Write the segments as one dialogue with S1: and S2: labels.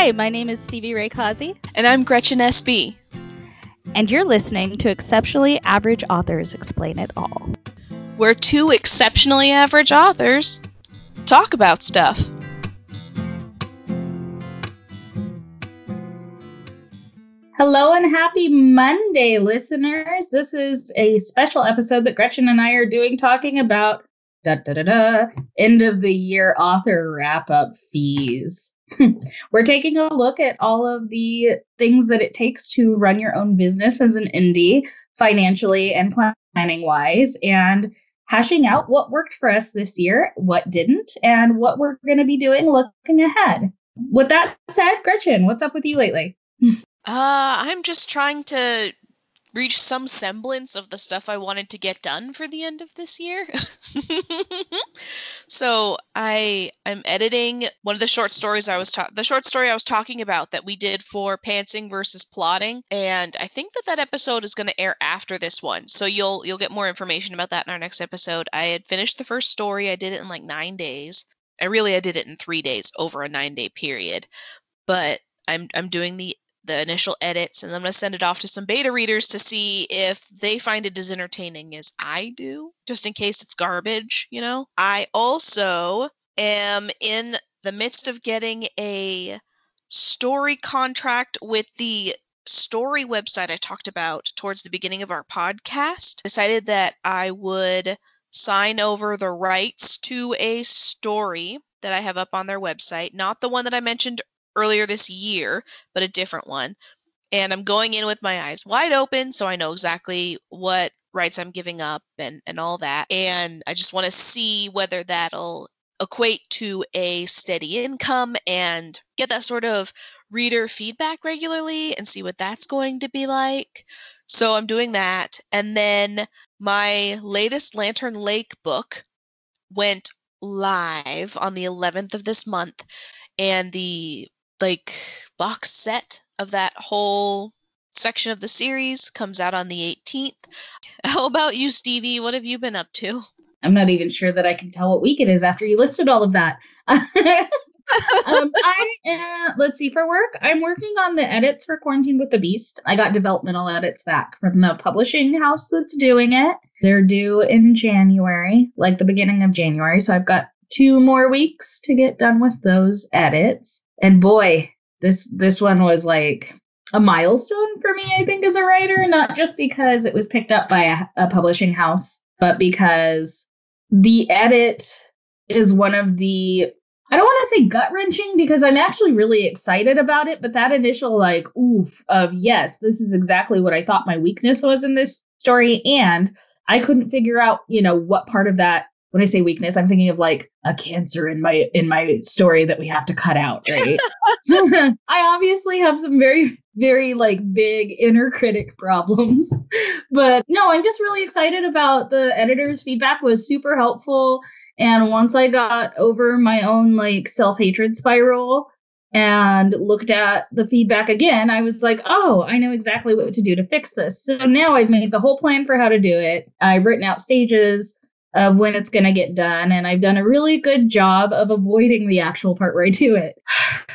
S1: Hi, my name is CV Ray Kazi.
S2: And I'm Gretchen SB.
S1: And you're listening to Exceptionally Average Authors Explain It All.
S2: Where two exceptionally average authors talk about stuff.
S3: Hello and happy Monday, listeners. This is a special episode that Gretchen and I are doing talking about da da da da end of the year author wrap up fees. We're taking a look at all of the things that it takes to run your own business as an indie, financially and planning wise, and hashing out what worked for us this year, what didn't, and what we're going to be doing looking ahead. With that said, Gretchen, what's up with you lately?
S2: Uh, I'm just trying to reach some semblance of the stuff I wanted to get done for the end of this year. so I I'm editing one of the short stories I was ta- the short story I was talking about that we did for pantsing versus plotting, and I think that that episode is going to air after this one. So you'll you'll get more information about that in our next episode. I had finished the first story. I did it in like nine days. I really I did it in three days over a nine day period, but I'm I'm doing the the initial edits and I'm going to send it off to some beta readers to see if they find it as entertaining as I do, just in case it's garbage, you know. I also am in the midst of getting a story contract with the story website I talked about towards the beginning of our podcast. Decided that I would sign over the rights to a story that I have up on their website, not the one that I mentioned earlier this year, but a different one. And I'm going in with my eyes wide open so I know exactly what rights I'm giving up and, and all that. And I just want to see whether that'll equate to a steady income and get that sort of reader feedback regularly and see what that's going to be like. So I'm doing that. And then my latest Lantern Lake book went live on the 11th of this month. And the like box set of that whole section of the series comes out on the 18th. How about you, Stevie? What have you been up to?
S3: I'm not even sure that I can tell what week it is after you listed all of that. um, I uh, let's see for work. I'm working on the edits for Quarantine with the Beast. I got developmental edits back from the publishing house that's doing it. They're due in January, like the beginning of January. So I've got two more weeks to get done with those edits and boy, this this one was like a milestone for me, I think, as a writer, not just because it was picked up by a, a publishing house, but because the edit is one of the I don't want to say gut wrenching because I'm actually really excited about it, but that initial like oof of yes, this is exactly what I thought my weakness was in this story, and I couldn't figure out, you know, what part of that when I say weakness, I'm thinking of like a cancer in my in my story that we have to cut out, right? so I obviously have some very very like big inner critic problems. but no, I'm just really excited about the editor's feedback was super helpful and once I got over my own like self-hatred spiral and looked at the feedback again, I was like, oh, I know exactly what to do to fix this. So now I've made the whole plan for how to do it. I've written out stages of when it's going to get done. And I've done a really good job of avoiding the actual part where I do it.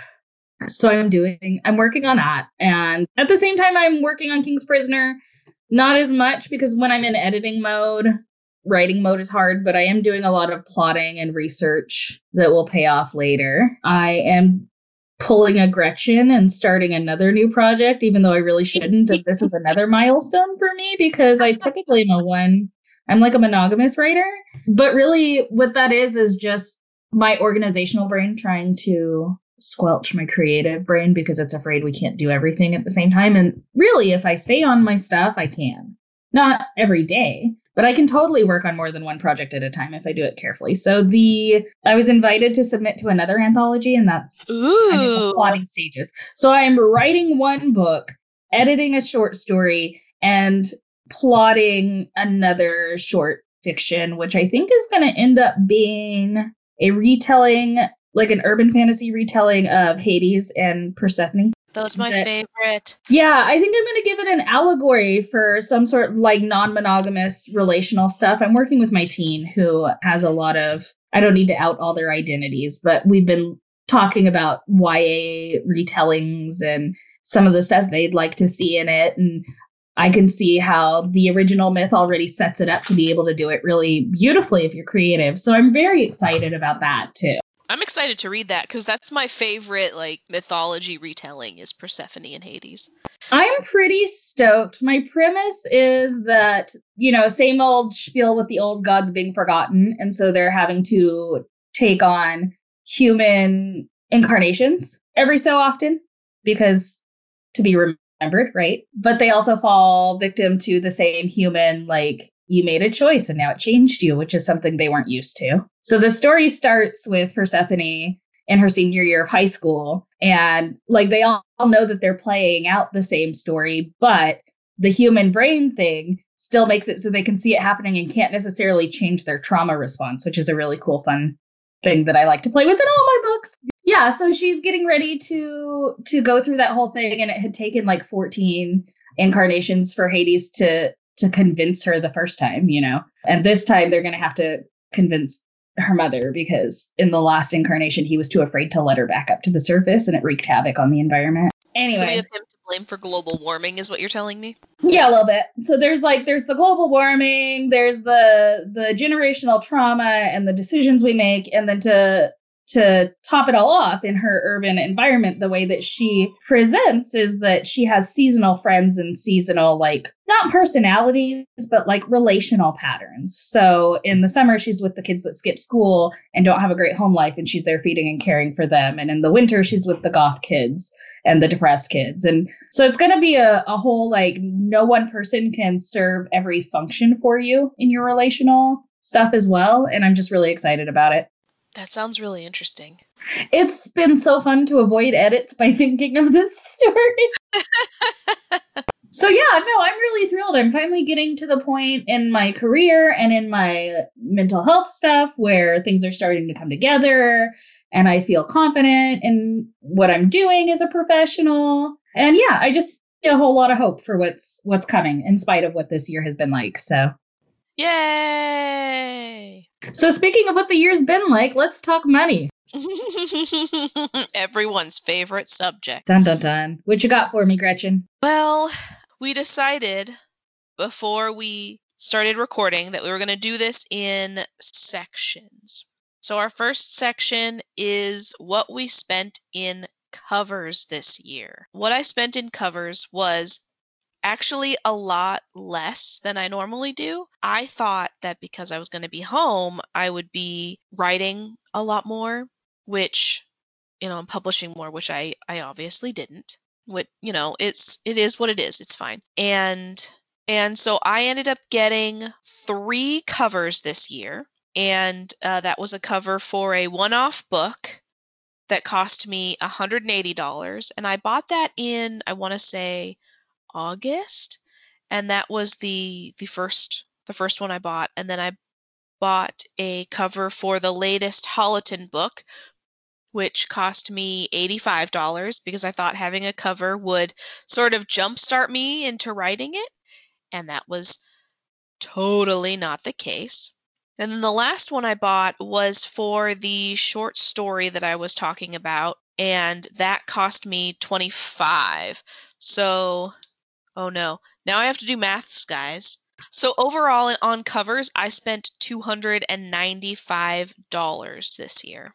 S3: so I'm doing, I'm working on that. And at the same time, I'm working on King's Prisoner. Not as much because when I'm in editing mode, writing mode is hard, but I am doing a lot of plotting and research that will pay off later. I am pulling a Gretchen and starting another new project, even though I really shouldn't. This is another milestone for me because I typically am a one I'm like a monogamous writer. But really, what that is, is just my organizational brain trying to squelch my creative brain because it's afraid we can't do everything at the same time. And really, if I stay on my stuff, I can. Not every day, but I can totally work on more than one project at a time if I do it carefully. So the I was invited to submit to another anthology, and that's
S2: Ooh. Kind
S3: of plotting stages. So I'm writing one book, editing a short story, and plotting another short fiction, which I think is going to end up being a retelling, like an urban fantasy retelling of Hades and Persephone.
S2: That's my but, favorite.
S3: Yeah, I think I'm going to give it an allegory for some sort of like non monogamous relational stuff. I'm working with my teen who has a lot of, I don't need to out all their identities, but we've been talking about YA retellings and some of the stuff they'd like to see in it. And I can see how the original myth already sets it up to be able to do it really beautifully if you're creative. So I'm very excited about that too.
S2: I'm excited to read that because that's my favorite like mythology retelling is Persephone and Hades.
S3: I'm pretty stoked. My premise is that, you know, same old spiel with the old gods being forgotten. And so they're having to take on human incarnations every so often because to be remembered, right? But they also fall victim to the same human, like, you made a choice and now it changed you, which is something they weren't used to. So the story starts with Persephone in her senior year of high school. And like they all know that they're playing out the same story, but the human brain thing still makes it so they can see it happening and can't necessarily change their trauma response, which is a really cool, fun thing that I like to play with in all my books. Yeah, so she's getting ready to to go through that whole thing, and it had taken like 14 incarnations for Hades to to convince her the first time, you know. And this time they're gonna have to convince her mother because in the last incarnation he was too afraid to let her back up to the surface and it wreaked havoc on the environment. Anyway.
S2: So we have him to blame for global warming is what you're telling me?
S3: Yeah, a little bit. So there's like there's the global warming, there's the the generational trauma and the decisions we make and then to to top it all off in her urban environment the way that she presents is that she has seasonal friends and seasonal like not personalities but like relational patterns. So in the summer she's with the kids that skip school and don't have a great home life and she's there feeding and caring for them. And in the winter she's with the goth kids and the depressed kids. And so it's going to be a, a whole like no one person can serve every function for you in your relational stuff as well and i'm just really excited about it
S2: that sounds really interesting.
S3: It's been so fun to avoid edits by thinking of this story. so yeah, no, I'm really thrilled. I'm finally getting to the point in my career and in my mental health stuff where things are starting to come together and I feel confident in what I'm doing as a professional. And yeah, I just a whole lot of hope for what's what's coming in spite of what this year has been like. So
S2: Yay!
S3: So, speaking of what the year's been like, let's talk money.
S2: Everyone's favorite subject.
S3: Dun dun dun. What you got for me, Gretchen?
S2: Well, we decided before we started recording that we were going to do this in sections. So, our first section is what we spent in covers this year. What I spent in covers was actually a lot less than I normally do. I thought that because I was going to be home, I would be writing a lot more, which you know, I'm publishing more, which I I obviously didn't. What, you know, it's it is what it is. It's fine. And and so I ended up getting 3 covers this year, and uh, that was a cover for a one-off book that cost me $180 and I bought that in I want to say August, and that was the the first the first one I bought, and then I bought a cover for the latest Holoton book, which cost me $85 because I thought having a cover would sort of jumpstart me into writing it, and that was totally not the case. And then the last one I bought was for the short story that I was talking about, and that cost me 25. So Oh no. Now I have to do maths, guys. So overall on covers, I spent $295 this year.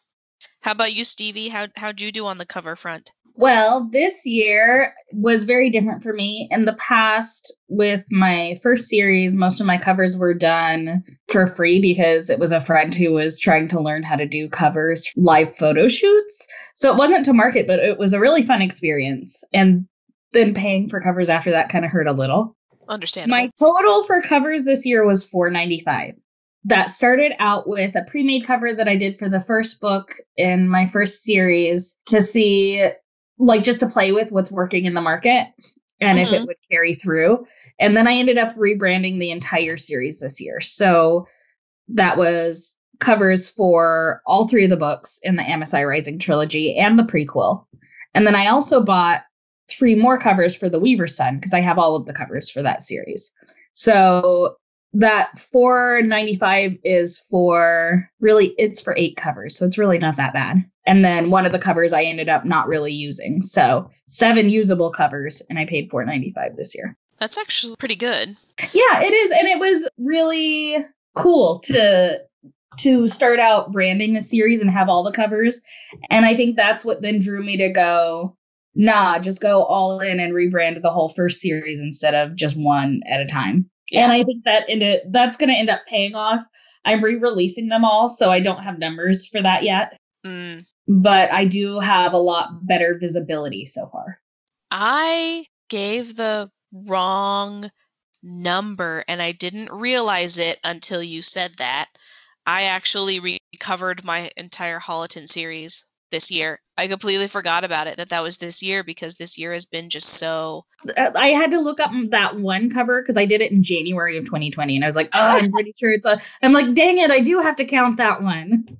S2: How about you, Stevie? How how'd you do on the cover front?
S3: Well, this year was very different for me. In the past, with my first series, most of my covers were done for free because it was a friend who was trying to learn how to do covers, live photo shoots. So it wasn't to market, but it was a really fun experience. And then paying for covers after that kind of hurt a little.
S2: Understand.
S3: My total for covers this year was 495. That started out with a pre-made cover that I did for the first book in my first series to see like just to play with what's working in the market and mm-hmm. if it mm-hmm. would carry through. And then I ended up rebranding the entire series this year. So that was covers for all three of the books in the Amasai Rising trilogy and the prequel. And then I also bought three more covers for the Weaver Son because I have all of the covers for that series. So that 495 is for really it's for eight covers so it's really not that bad and then one of the covers i ended up not really using so seven usable covers and i paid 495 this year
S2: That's actually pretty good.
S3: yeah it is and it was really cool to to start out branding the series and have all the covers and i think that's what then drew me to go nah just go all in and rebrand the whole first series instead of just one at a time and I think that ended, that's going to end up paying off. I'm re-releasing them all, so I don't have numbers for that yet,
S2: Mm.
S3: but I do have a lot better visibility so far.
S2: I gave the wrong number and I didn't realize it until you said that. I actually recovered my entire Holoton series this year. I completely forgot about it that that was this year because this year has been just so
S3: Uh, I had to look up that one cover because I did it in January of 2020, and I was like, oh, I'm pretty sure it's a. I'm like, dang it, I do have to count that one.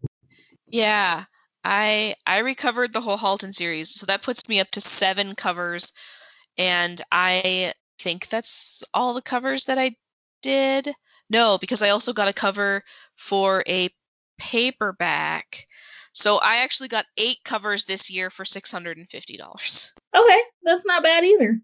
S2: Yeah, I I recovered the whole Halton series, so that puts me up to seven covers, and I think that's all the covers that I did. No, because I also got a cover for a paperback. So I actually got eight covers this year for six hundred and fifty dollars.
S3: Okay, that's not bad either.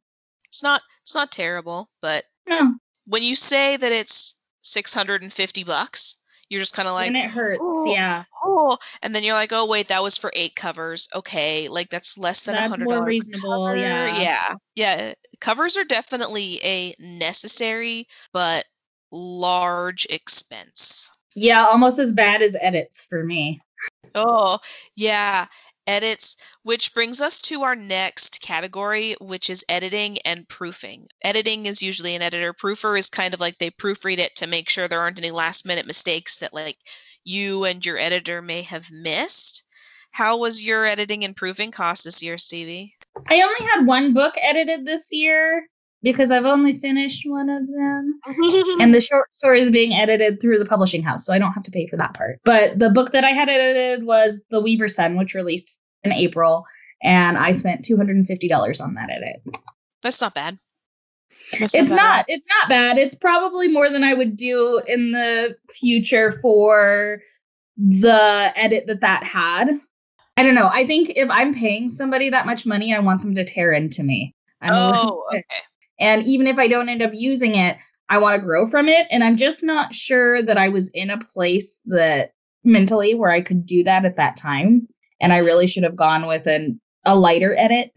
S2: It's not it's not terrible, but
S3: No,
S2: when you say that it's six hundred and fifty bucks, you're just kind of like,
S3: and it hurts.
S2: "Oh,
S3: yeah,
S2: oh, and then you're like, oh wait, that was for eight covers. Okay, like that's less than a
S3: That's
S2: hundred
S3: more
S2: dollars.
S3: reasonable, yeah.
S2: yeah, yeah. Covers are definitely a necessary but large expense.
S3: Yeah, almost as bad as edits for me.
S2: Oh, yeah. Edits, which brings us to our next category, which is editing and proofing. Editing is usually an editor. Proofer is kind of like they proofread it to make sure there aren't any last minute mistakes that like you and your editor may have missed. How was your editing and proofing cost this year, Stevie?
S3: I only had one book edited this year because I've only finished one of them. Mm-hmm. and the short story is being edited through the publishing house, so I don't have to pay for that part. But the book that I had edited was The Weaver Son, which released in April, and I spent two hundred and fifty dollars on that edit.
S2: That's not bad.
S1: That's
S3: It's
S1: bad.
S3: not. It's not bad. It's probably more than I would do in the future for the edit that that had. I don't know. I think if I'm paying somebody that much money, I want them to tear into me. I'm
S2: Oh, okay.
S3: And even if I don't end up using it, I want to grow from it. And I'm just not sure that I was in a place that mentally where I could do that at that time. And I really should have gone with an, a lighter edit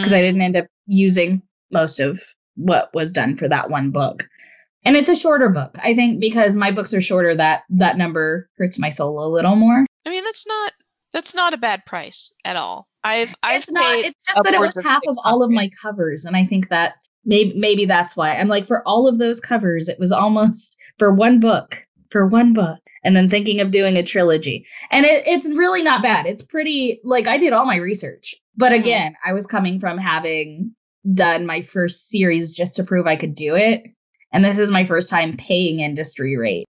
S3: because I
S2: Mm,
S3: didn't end up using most of what was done for that one book. And it's a shorter book. I think because my books are shorter, that that number hurts my soul a little more.
S2: I mean, that's not that's not a bad price at all. I've I've
S3: it's not. It's just that it was
S2: upwards of
S3: half of all of my covers, and I think that maybe maybe that's why I'm like for all of those covers, it was almost for one book for one book, and then thinking of doing a trilogy, and it, it's really not bad. It's pretty like I did all my research, but
S2: Mhm.
S3: again, I was coming from having done my first series just to prove I could do it, and this is my first time paying industry rate.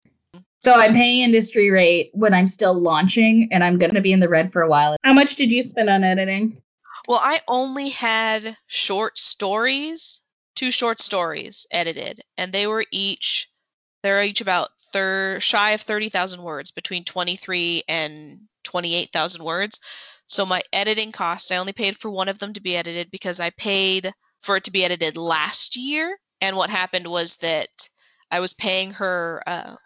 S3: So I'm paying industry rate when I'm still launching and I'm going to be in the red for a while. How much did you spend on editing?
S2: Well, I only had short stories, two short stories edited, and they were each they're each about thir- shy of 30,000 words, between 23 and 28,000 words. So my editing cost, I only paid for one of them to be edited because I paid for it to be edited last year. And what happened was that I was paying her uh,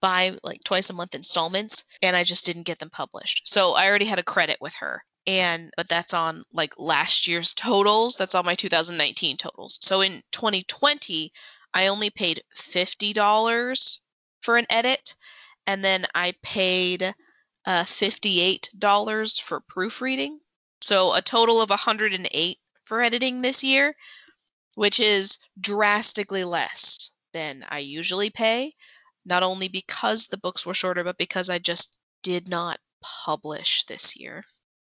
S2: by like twice a month installments, and I just didn't get them published. So I already had a credit with her and but that's on like last year's totals that's on my 2019 totals so in 2020 i only paid $50 for an edit and then i paid uh, $58 for proofreading so a total of 108 for editing this year which is drastically less than i usually pay not only because the books were shorter but because i just did not publish this year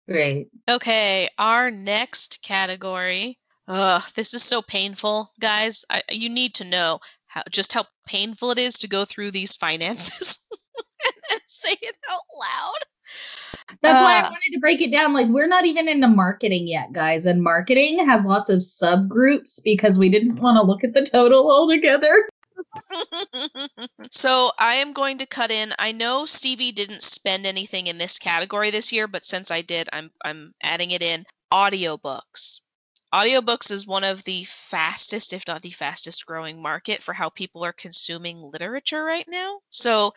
S3: Great.
S2: Okay, our next category. Ugh, this is so painful, guys. I, you need to know how just how painful it is to go through these finances and then say it out loud.
S3: That's why I
S2: Uh,
S3: wanted to break it down. Like, we're not even into marketing yet, guys. And marketing has lots of subgroups because we didn't want to look at the total altogether.
S2: so I am going to cut in. I know Stevie didn't spend anything in this category this year, but since I did, I'm I'm adding it in. Audiobooks. Audiobooks is one of the fastest, if not the fastest growing market for how people are consuming literature right now. So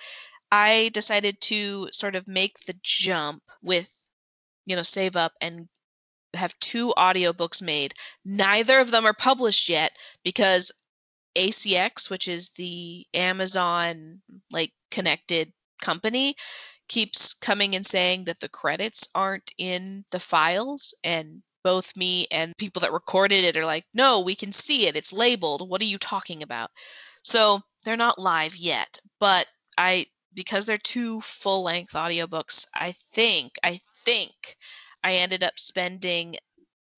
S2: I decided to sort of make the jump with, you know, save up and have two audiobooks made. Neither of them are published yet because ACX, which is the Amazon like connected company, keeps coming and saying that the credits aren't in the files and both me and people that recorded it are like, "No, we can see it. It's labeled. What are you talking about?" So, they're not live yet, but I because they're two full-length audiobooks, I think I think I ended up spending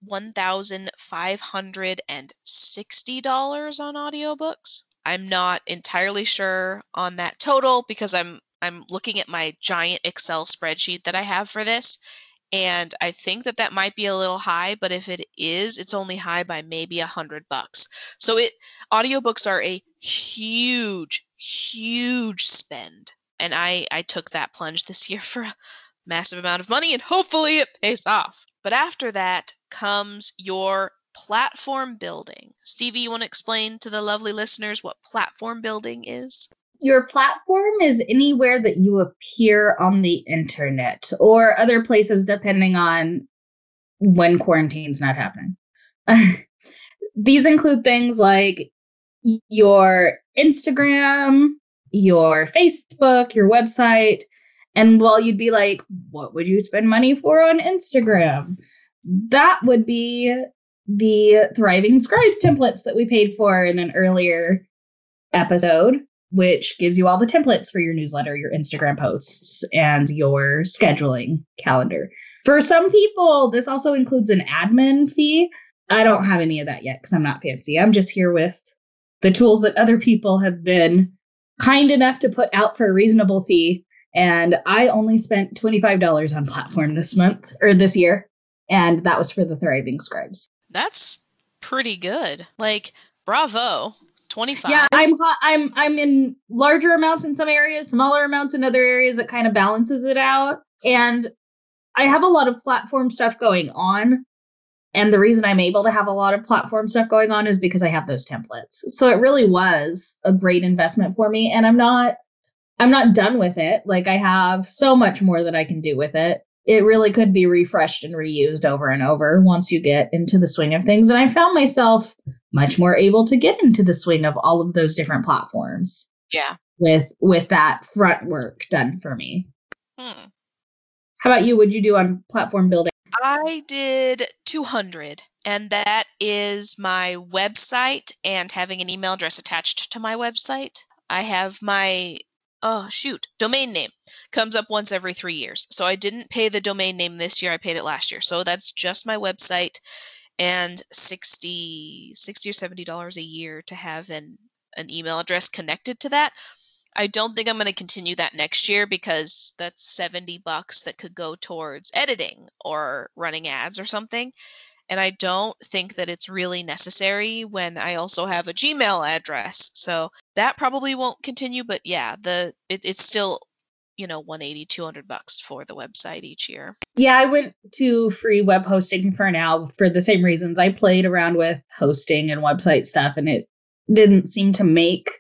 S2: $1,560 on audiobooks. I'm not entirely sure on that total because I'm I'm looking at my giant Excel spreadsheet that I have for this and I think that that might be a little high, but if it is, it's only high by maybe a hundred bucks. So it audiobooks are a huge, huge spend. And I I took that plunge this year for a massive amount of money and hopefully it pays off. But after that comes your platform building. Stevie, you want to explain to the lovely listeners what platform building is?
S3: Your platform is anywhere that you appear on the internet or other places, depending on when quarantine's not happening. These include things like your Instagram, your Facebook, your website. And while you'd be like, what would you spend money for on Instagram? That would be the Thriving Scribes templates that we paid for in an earlier episode, which gives you all the templates for your newsletter, your Instagram posts, and your scheduling calendar. For some people, this also includes an admin fee. I don't have any of that yet because I'm not fancy. I'm just here with the tools that other people have been kind enough to put out for a reasonable fee. And I only spent $25 on platform this month or this year and that was for the thriving scribes.
S2: That's pretty good. Like bravo. 25
S3: yeah i'm i'm i'm in larger amounts in some areas smaller amounts in other areas. It kind of balances it out. And i have a lot of platform stuff going on. And the reason i'm able to have a lot of platform stuff going on is because i have those templates. So it really was a great investment for me. And i'm not i'm not done with it. Like i have so much more that i can do with it it really could be refreshed and reused over and over once you get into the swing of things. And I found myself much more able to get into the swing of all of those different platforms.
S2: Yeah.
S3: With with that front work done for me. Hmm. How about you? What'd you do on platform building?
S2: I did 200, and that is my website and having an email address attached to my website. I have my oh shoot domain name comes up once every three years. So i didn't pay the domain name this year i paid it last year. So that's just my website and 60 60 or 70 dollars a year to have an an email address connected to that. I don't think i'm going to continue that next year because that's 70 bucks that could go towards editing or running ads or something and I don't think that it's really necessary when I also have a Gmail address. So that probably won't continue, but yeah, the it, it's still you know 180 200 bucks for the website each year
S3: yeah i went to free web hosting for now for the same reasons i played around with hosting and website stuff and it didn't seem to make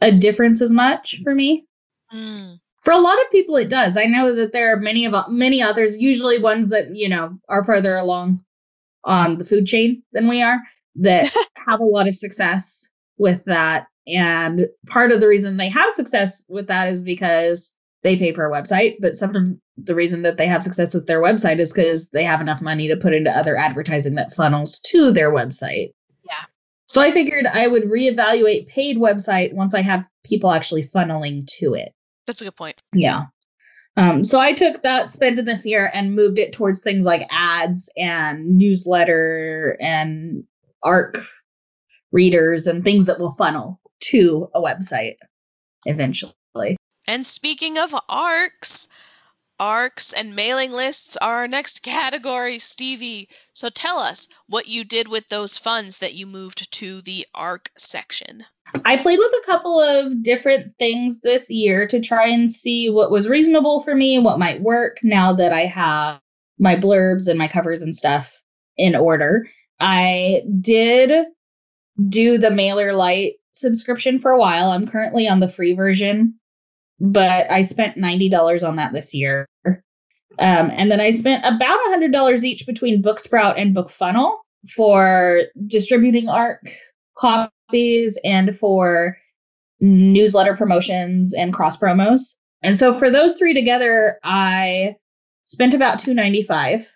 S3: a difference as much for me mm. for a lot of people it does i know that there are many of many others usually ones that you know are further along on the food chain than we are that have a lot of success with that. And part of the reason they have success with that is because they pay for a website, but some of the reason that they have success with their website is because they have enough money to put into other advertising that funnels to their website.
S2: Yeah.
S3: So I figured I would reevaluate paid website once I have people actually funneling to it.
S2: That's a good point.
S3: Yeah. Um, so I took that spend in this year and moved it towards things like ads and newsletter and ARC readers and things that will funnel to a website eventually.
S2: And speaking of ARCs, ARCs and mailing lists are our next category, Stevie. So tell us what you did with those funds that you moved to the ARC section.
S3: I played with a couple of different things this year to try and see what was reasonable for me and what might work now that I have my blurbs and my covers and stuff in order. I did do the MailerLite subscription for a while. I'm currently on the free version, but I spent $90 on that this year. Um, and then I spent about $100 each between Booksprout and BookFunnel for distributing ARC copies and for newsletter promotions and cross promos. And so for those three together, I spent about 295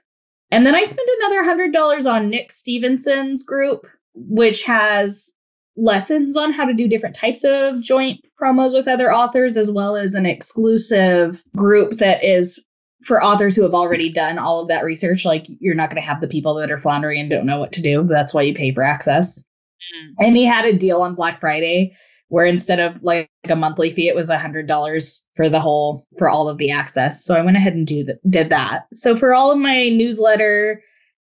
S3: and then I spent another $100 on Nick Stephenson's group, which has lessons on how to do different types of joint promos with other authors, as well as an exclusive group that is for authors who have already done all of that research. Like, you're not going to have the people that are floundering and don't know what to do. That's why you pay for access. Mm. And he had a deal on Black Friday where instead of like a monthly fee, it was a hundred dollars for the whole for all of the access. So I went ahead and do that, did that. So for all of my newsletter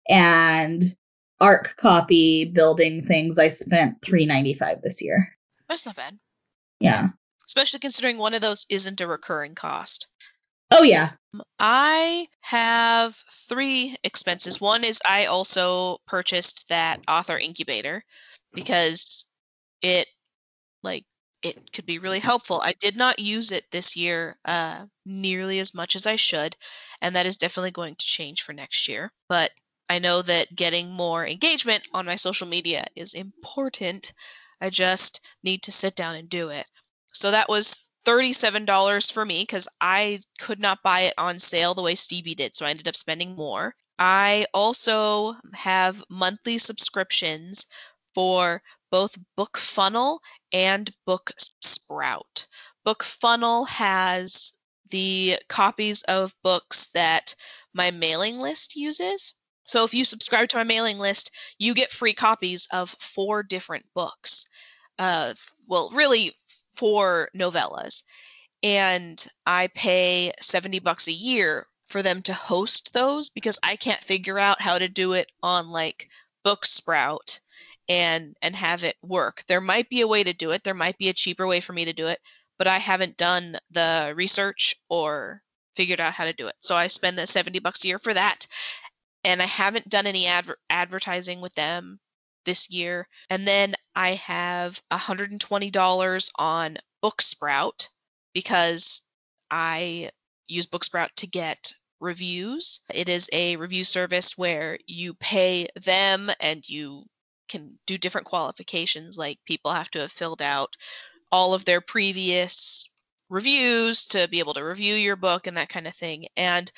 S3: and ARC copy building things, I spent three ninety five this year.
S2: That's not bad.
S3: Yeah,
S2: especially considering one of those isn't a recurring cost.
S3: Oh yeah.
S2: I have three expenses. One is I also purchased that author incubator because it like it could be really helpful. I did not use it this year uh, nearly as much as I should, and that is definitely going to change for next year. But I know that getting more engagement on my social media is important. I just need to sit down and do it. So that was $37 for me because I could not buy it on sale the way Stevie did. So I ended up spending more. I also have monthly subscriptions for both BookFunnel and Book Sprout. BookFunnel has the copies of books that my mailing list uses. So if you subscribe to my mailing list, you get free copies of four different books. Uh, well, really, four novellas. And I pay 70 bucks a year for them to host those because I can't figure out how to do it on like Booksprout and and have it work. There might be a way to do it. There might be a cheaper way for me to do it, but I haven't done the research or figured out how to do it. So I spend the 70 bucks a year for that. And I haven't done any adver- advertising with them this year. And then I have $120 on Booksprout because I use Booksprout to get reviews. It is a review service where you pay them and you can do different qualifications like people have to have filled out all of their previous reviews to be able to review your book and that kind of thing and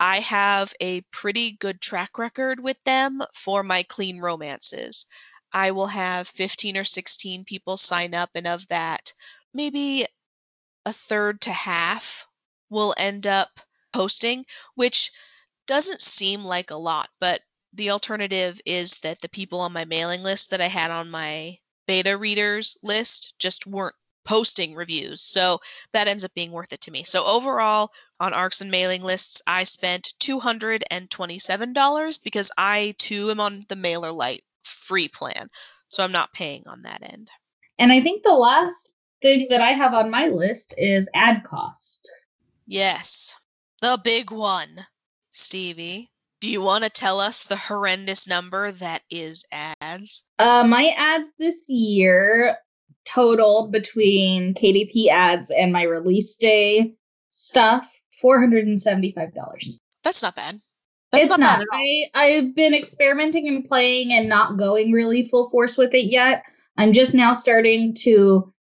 S2: I have a pretty good track record with them for my clean romances. I will have 15 or 16 people sign up, and of that, maybe a third to half will end up posting, which doesn't seem like a lot, but the alternative is that the people on my mailing list that I had on my beta readers list just weren't posting reviews. So that ends up being worth it to me. So overall, on ARCs and mailing lists, I spent $227 because I too am on the mailer MailerLite free plan. So I'm not paying on that end.
S3: And I think the last thing that I have on my list is ad cost.
S2: Yes, the big one, Stevie. Do you want to tell us the horrendous number that is ads?
S3: Uh, my ads this year totaled between KDP ads and my release day stuff $475.
S2: That's not bad. That's
S3: it's not, not. Bad I, I've been experimenting and playing and not going really full force with it yet. I'm just now starting to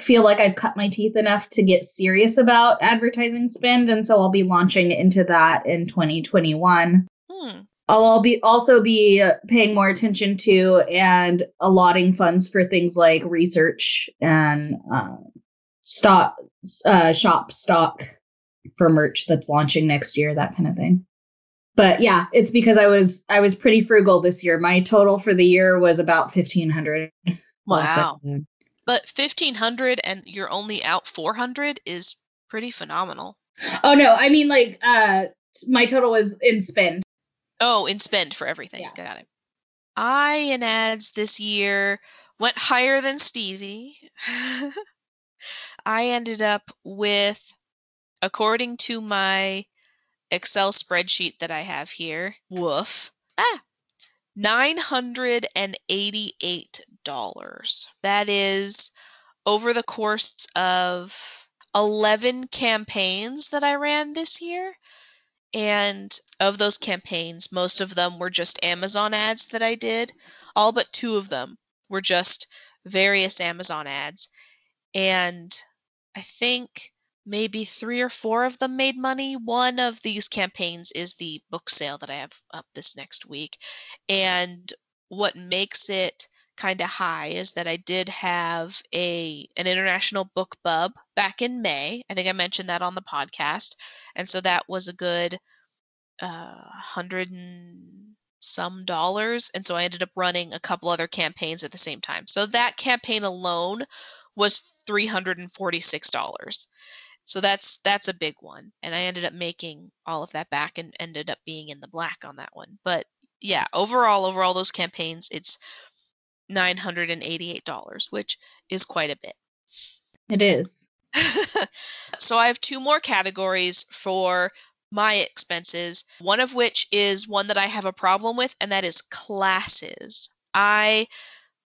S3: feel like I've cut my teeth enough to get serious about advertising spend. And so I'll be launching into that in 2021. Hmm. I'll be also be uh, paying more attention to and allotting funds for things like research and uh, stock, uh, shop stock for merch that's launching next year, that kind of thing. But yeah, it's because I was I was pretty frugal this year. My total for the year was about fifteen hundred.
S2: Wow. But fifteen hundred and you're only out four hundred is pretty phenomenal.
S3: Oh no, I mean like uh my total was in spend.
S2: Oh, in spend for everything. Yeah. Got it. I in ads this year. went higher than Stevie. I ended up with, according to my Excel spreadsheet that I have here, woof, ah, $988. That is over the course of 11 campaigns that I ran this year. And of those campaigns, most of them were just Amazon ads that I did. All but two of them were just various Amazon ads. And I think maybe three or four of them made money. One of these campaigns is the book sale that I have up this next week. And what makes it kind of high is that I did have a an international BookBub back in May. I think I mentioned that on the podcast. And so that was a good uh hundred and some dollars. And so I ended up running a couple other campaigns at the same time. So that campaign alone was $346. So that's that's a big one. And I ended up making all of that back and ended up being in the black on that one. But yeah, overall over all those campaigns, it's $988, which is quite a bit.
S3: It is.
S2: so I have two more categories for my expenses, one of which is one that I have a problem with, and that is classes. I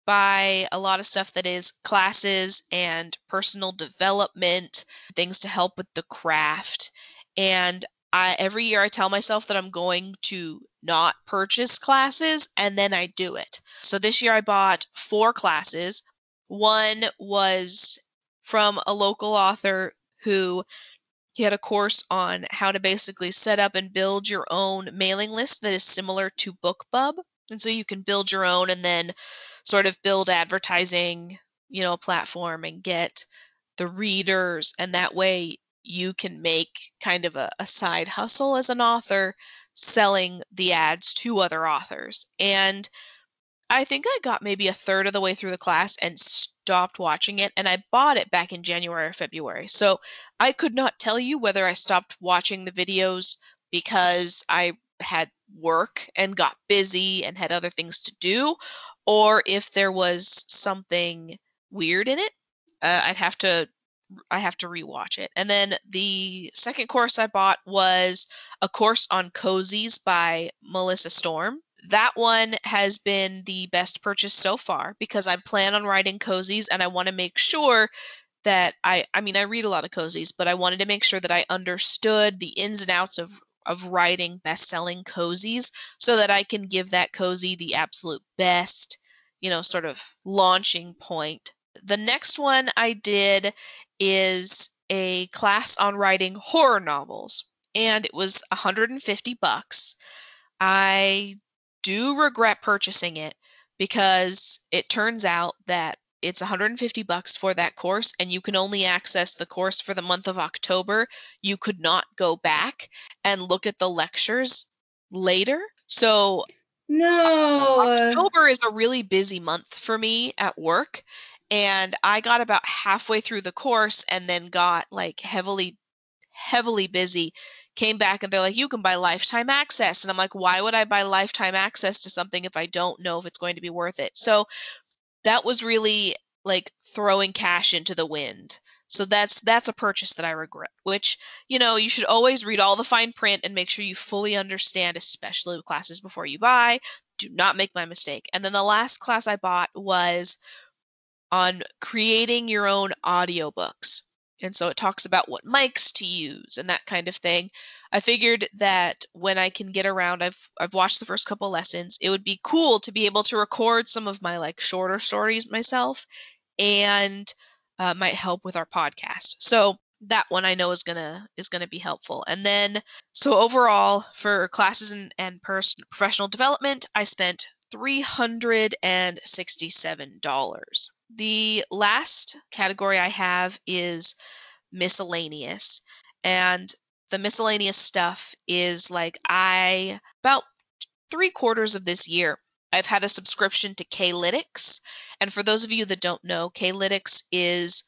S2: buy a lot of stuff that is classes and personal development, things to help with the craft. And I, every year I tell myself that I'm going to not purchase classes and then I do it. So this year I bought four classes. One was from a local author who he had a course on how to basically set up and build your own mailing list that is similar to BookBub. And so you can build your own and then sort of build advertising, you know, platform and get the readers. And that way you can make kind of a, a side hustle as an author selling the ads to other authors. And I think I got maybe a third of the way through the class and stopped watching it. And I bought it back in January or February. So I could not tell you whether I stopped watching the videos because I had work and got busy and had other things to do, or if there was something weird in it. Uh, I'd have to I have to rewatch it. And then the second course I bought was a course on cozies by Melissa Storm. That one has been the best purchase so far because I plan on writing cozies and I want to make sure that I I mean I read a lot of cozies, but I wanted to make sure that I understood the ins and outs of of writing best-selling cozies so that I can give that cozy the absolute best, you know, sort of launching point. The next one I did is a class on writing horror novels and it was 150 bucks. I do regret purchasing it because it turns out that it's 150 bucks for that course and you can only access the course for the month of October. You could not go back and look at the lectures later. So
S3: no.
S2: October is a really busy month for me at work and I got about halfway through the course and then got like heavily heavily busy came back and they're like you can buy lifetime access and I'm like why would I buy lifetime access to something if I don't know if it's going to be worth it so that was really like throwing cash into the wind. So that's that's a purchase that I regret. Which you know you should always read all the fine print and make sure you fully understand, especially with classes before you buy. Do not make my mistake. And then the last class I bought was on creating your own audiobooks. And so it talks about what mics to use and that kind of thing. I figured that when I can get around, I've I've watched the first couple lessons. It would be cool to be able to record some of my like shorter stories myself, and uh, might help with our podcast. So that one I know is gonna is gonna be helpful. And then so overall for classes and and pers- professional development, I spent three hundred and sixty seven dollars. The last category I have is miscellaneous, and the miscellaneous stuff is like I about three quarters of this year I've had a subscription to K-Lytics. And for those of you that don't know, K-Lytics is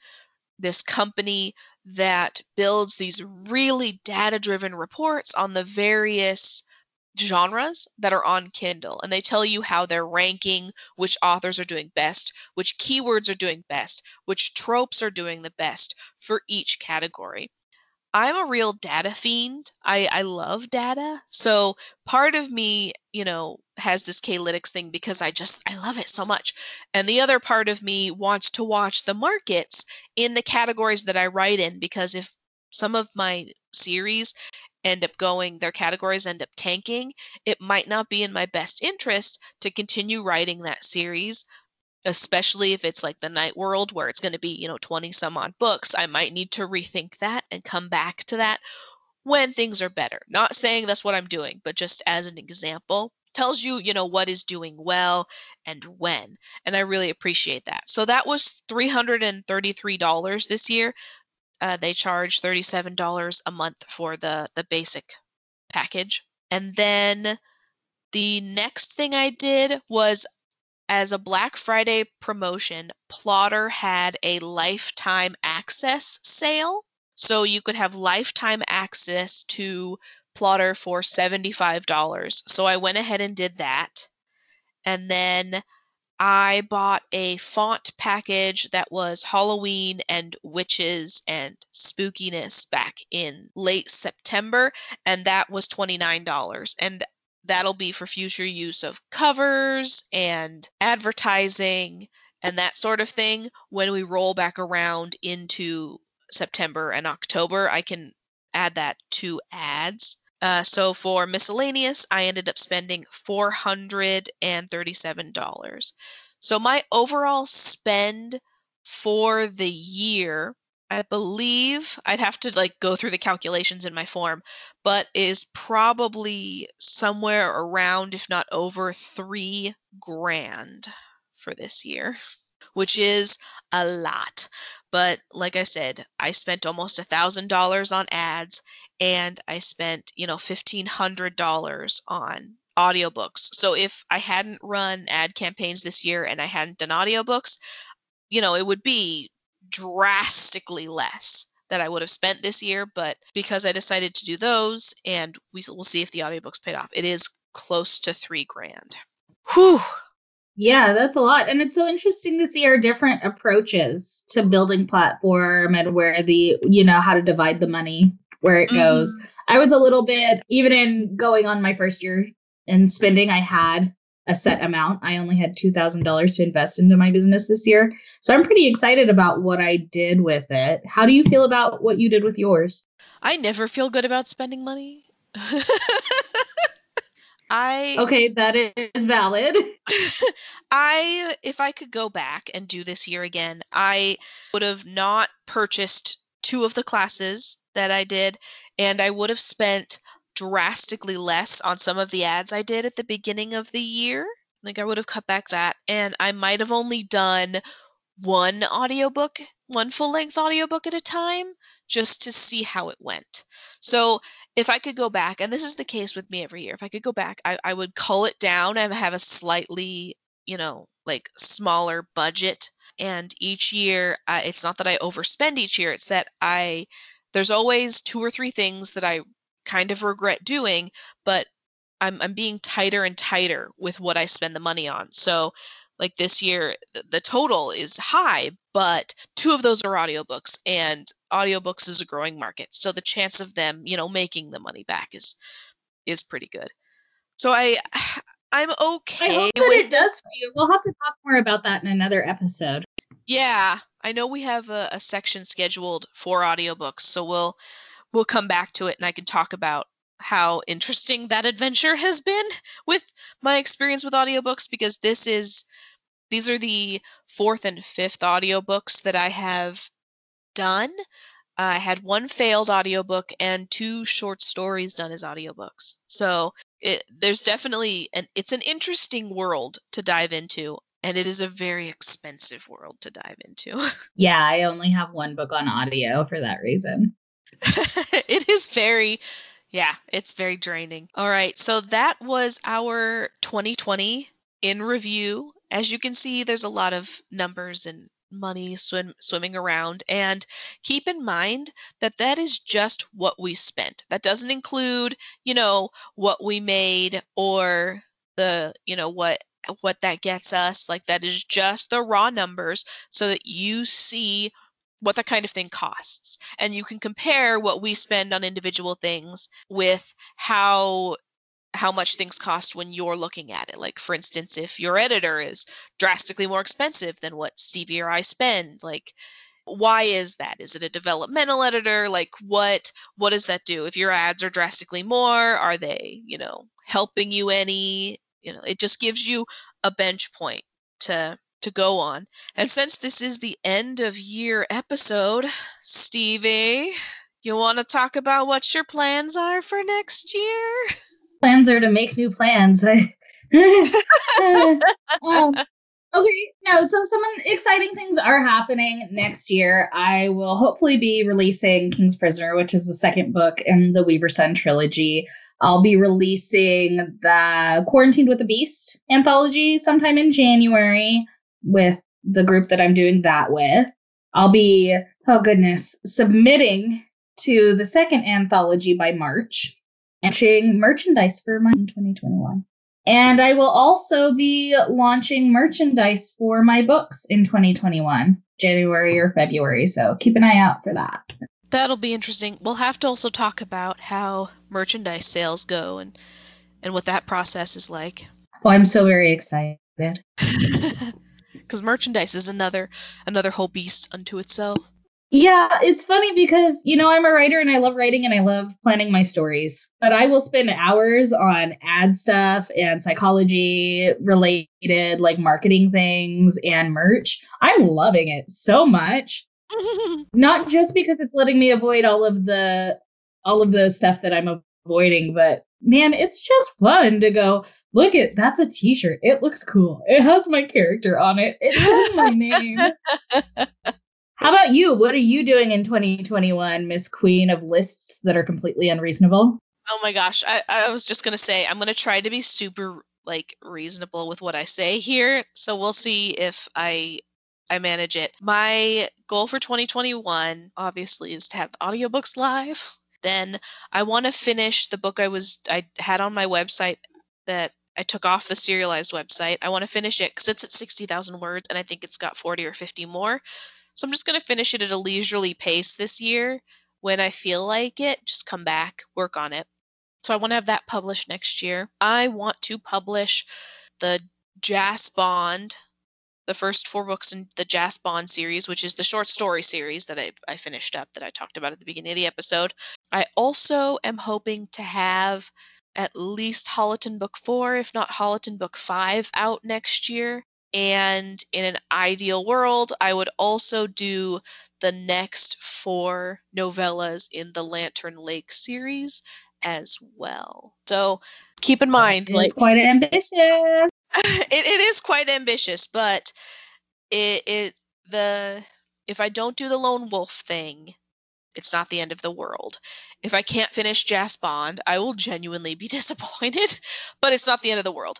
S2: this company that builds these really data driven reports on the various genres that are on Kindle and they tell you how they're ranking, which authors are doing best, which keywords are doing best, which tropes are doing the best for each category. I'm a real data fiend. I, I love data. So part of me, you know, has this K-Lytics thing because I just I love it so much. And the other part of me wants to watch the markets in the categories that I write in because if some of my series end up going, their categories end up tanking, it might not be in my best interest to continue writing that series, especially if it's like the Night World where it's going to be, you know, 20 some odd books. I might need to rethink that and come back to that when things are better. Not saying that's what I'm doing, but just as an example tells you you know what is doing well and when and i really appreciate that so that was $333 this year uh, they charge $37 a month for the the basic package. And then the next thing i did was as a black friday promotion Plottr had a lifetime access sale. So you could have lifetime access to Plottr for $75 so i went ahead and did that. And then I bought a font package that was Halloween and witches and spookiness back in late September, and that was $29. And that'll be for future use of covers and advertising and that sort of thing. When we roll back around into September and October, I can add that to ads. Uh, so for miscellaneous, I ended up spending $437. So my overall spend for the year, I believe I'd have to like go through the calculations in my form, but is probably somewhere around, if not over, three grand for this year, which is a lot. But like I said, I spent almost a thousand dollars on ads and I spent, you know, fifteen hundred dollars on audiobooks. So if I hadn't run ad campaigns this year and I hadn't done audiobooks, you know, it would be drastically less that I would have spent this year. But because I decided to do those and we, will see if the audiobooks paid off, it is close to three grand. Whew.
S3: Yeah, that's a lot. And it's so interesting to see our different approaches to building platform and where the, you know, how to divide the money, where it goes. Mm-hmm. I was a little bit, even in going on my first year and spending, I had a set amount. I only had $2,000 to invest into my business this year. So I'm pretty excited about what I did with it. How do you feel about what you did with yours?
S2: I never feel good about spending money. I
S3: Okay, that is valid.
S2: I if I could go back and do this year again, I would have not purchased two of the classes that I did and I would have spent drastically less on some of the ads I did at the beginning of the year. Like I would have cut back that and I might have only done one audiobook, one full length audiobook at a time just to see how it went. So if I could go back, and this is the case with me every year, if I could go back, I, I would cull it down and have a slightly, you know, like smaller budget. And each year, uh, it's not that I overspend each year, it's that I, there's always two or three things that I kind of regret doing, but I'm, I'm being tighter and tighter with what I spend the money on. So like this year the total is high but two of those are audiobooks and audiobooks is a growing market so the chance of them you know making the money back is is pretty good. So i i'm okay
S3: i hope that with, it does for you. We'll have to talk more about that in another episode.
S2: Yeah i know we have a, a section scheduled for audiobooks so we'll we'll come back to it and i can talk about how interesting that adventure has been with my experience with audiobooks because this is these are the fourth and fifth audiobooks that I have done. I had one failed audiobook and two short stories done as audiobooks. So it, there's definitely an it's an interesting world to dive into and it is a very expensive world to dive into.
S3: Yeah, I only have one book on audio for that reason.
S2: it is very yeah, it's very draining. All right, so that was our 2020 in review as you can see, there's a lot of numbers and money swim, swimming around. And keep in mind that that is just what we spent. That doesn't include, you know, what we made or the, you know, what what that gets us. Like that is just the raw numbers so that you see what that kind of thing costs. And you can compare what we spend on individual things with how how much things cost when you're looking at it. Like, for instance, if your editor is drastically more expensive than what Stevie or I spend, like, why is that? Is it a developmental editor? Like, what what does that do? If your ads are drastically more, are they, you know, helping you any? You know, it just gives you a bench point to to go on. And since this is the end of year episode, Stevie, you want to talk about what your plans are for next year?
S3: Plans are to make new plans. um, okay, no, so some exciting things are happening next year. I will hopefully be releasing King's Prisoner, which is the second book in the Weaver Sun trilogy. I'll be releasing the Quarantined with the Beast anthology sometime in January with the group that I'm doing that with. I'll be, oh goodness, submitting to the second anthology by March, launching merchandise for my 2021. And I will also be launching merchandise for my books in 2021, January or February. So keep an eye out for that.
S2: That'll be interesting. We'll have to also talk about how merchandise sales go and and what that process is like.
S3: Well, I'm so very excited.
S2: because merchandise is another another whole beast unto itself.
S3: Yeah, it's funny because you know I'm a writer and I love writing and I love planning my stories. But I will spend hours on ad stuff and psychology related like marketing things and merch. I'm loving it so much. Not just because it's letting me avoid all of the all of the stuff that I'm avoiding, but man, it's just fun to go, look at that's a t-shirt. It looks cool. It has my character on it. It has my name. How about you? What are you doing in 2021, Miss Queen of lists that are completely unreasonable?
S2: Oh my gosh. I, I was just gonna say I'm gonna try to be super like reasonable with what I say here. So we'll see if I I manage it. My goal for 2021 obviously is to have the audiobooks live then I want to finish the book I was I had on my website that I took off the serialized website. I want to finish it because it's at 60,000 words and I think it's got 40 or 50 more. So I'm just going to finish it at a leisurely pace this year. When I feel like it, just come back, work on it. So I want to have that published next year. I want to publish the Jas Bond the first four books in the Jas Bond series, which is the short story series that I, I finished up that I talked about at the beginning of the episode. I also am hoping to have at least Holoton Book 4, if not Holoton Book 5, out next year. And in an ideal world, I would also do the next four novellas in the Lantern Lake series as well. So keep in mind, like
S3: quite ambitious.
S2: it, it is quite ambitious, but it it the if I don't do the lone wolf thing, it's not the end of the world. If I can't finish Jas Bond, I will genuinely be disappointed, but it's not the end of the world.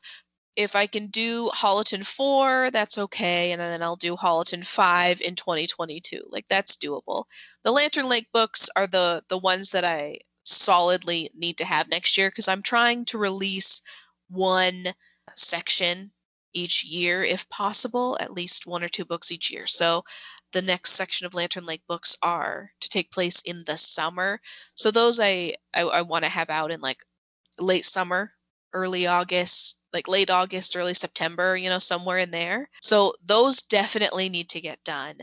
S2: If I can do Holoton 4, that's okay, and then I'll do Holoton 5 in 2022. Like that's doable. The Lantern Lake books are the the ones that I solidly need to have next year because I'm trying to release one section each year if possible, at least one or two books each year. So the next section of Lantern Lake books are to take place in the summer. So those I I, I want to have out in like late summer, early August, like late August, early September, you know, somewhere in there. So those definitely need to get done.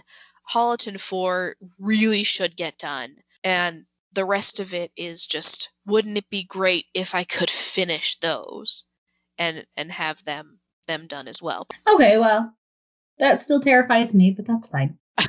S2: Holoton 4 really should get done. And the rest of it is just wouldn't it be great if I could finish those? and and have them them done as well.
S3: Okay, well, that still terrifies me, but that's fine.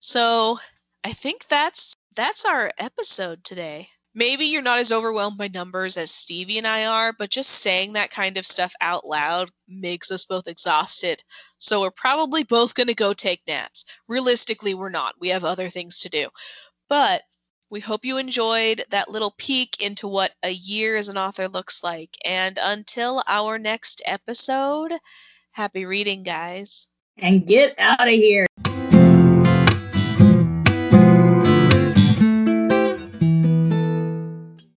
S2: so, I think that's that's our episode today. Maybe you're not as overwhelmed by numbers as Stevie and I are, but just saying that kind of stuff out loud makes us both exhausted. So we're probably both going to go take naps. Realistically, we're not. We have other things to do. But we hope you enjoyed that little peek into what a year as an author looks like. And until our next episode, happy reading, guys.
S3: and get out of here.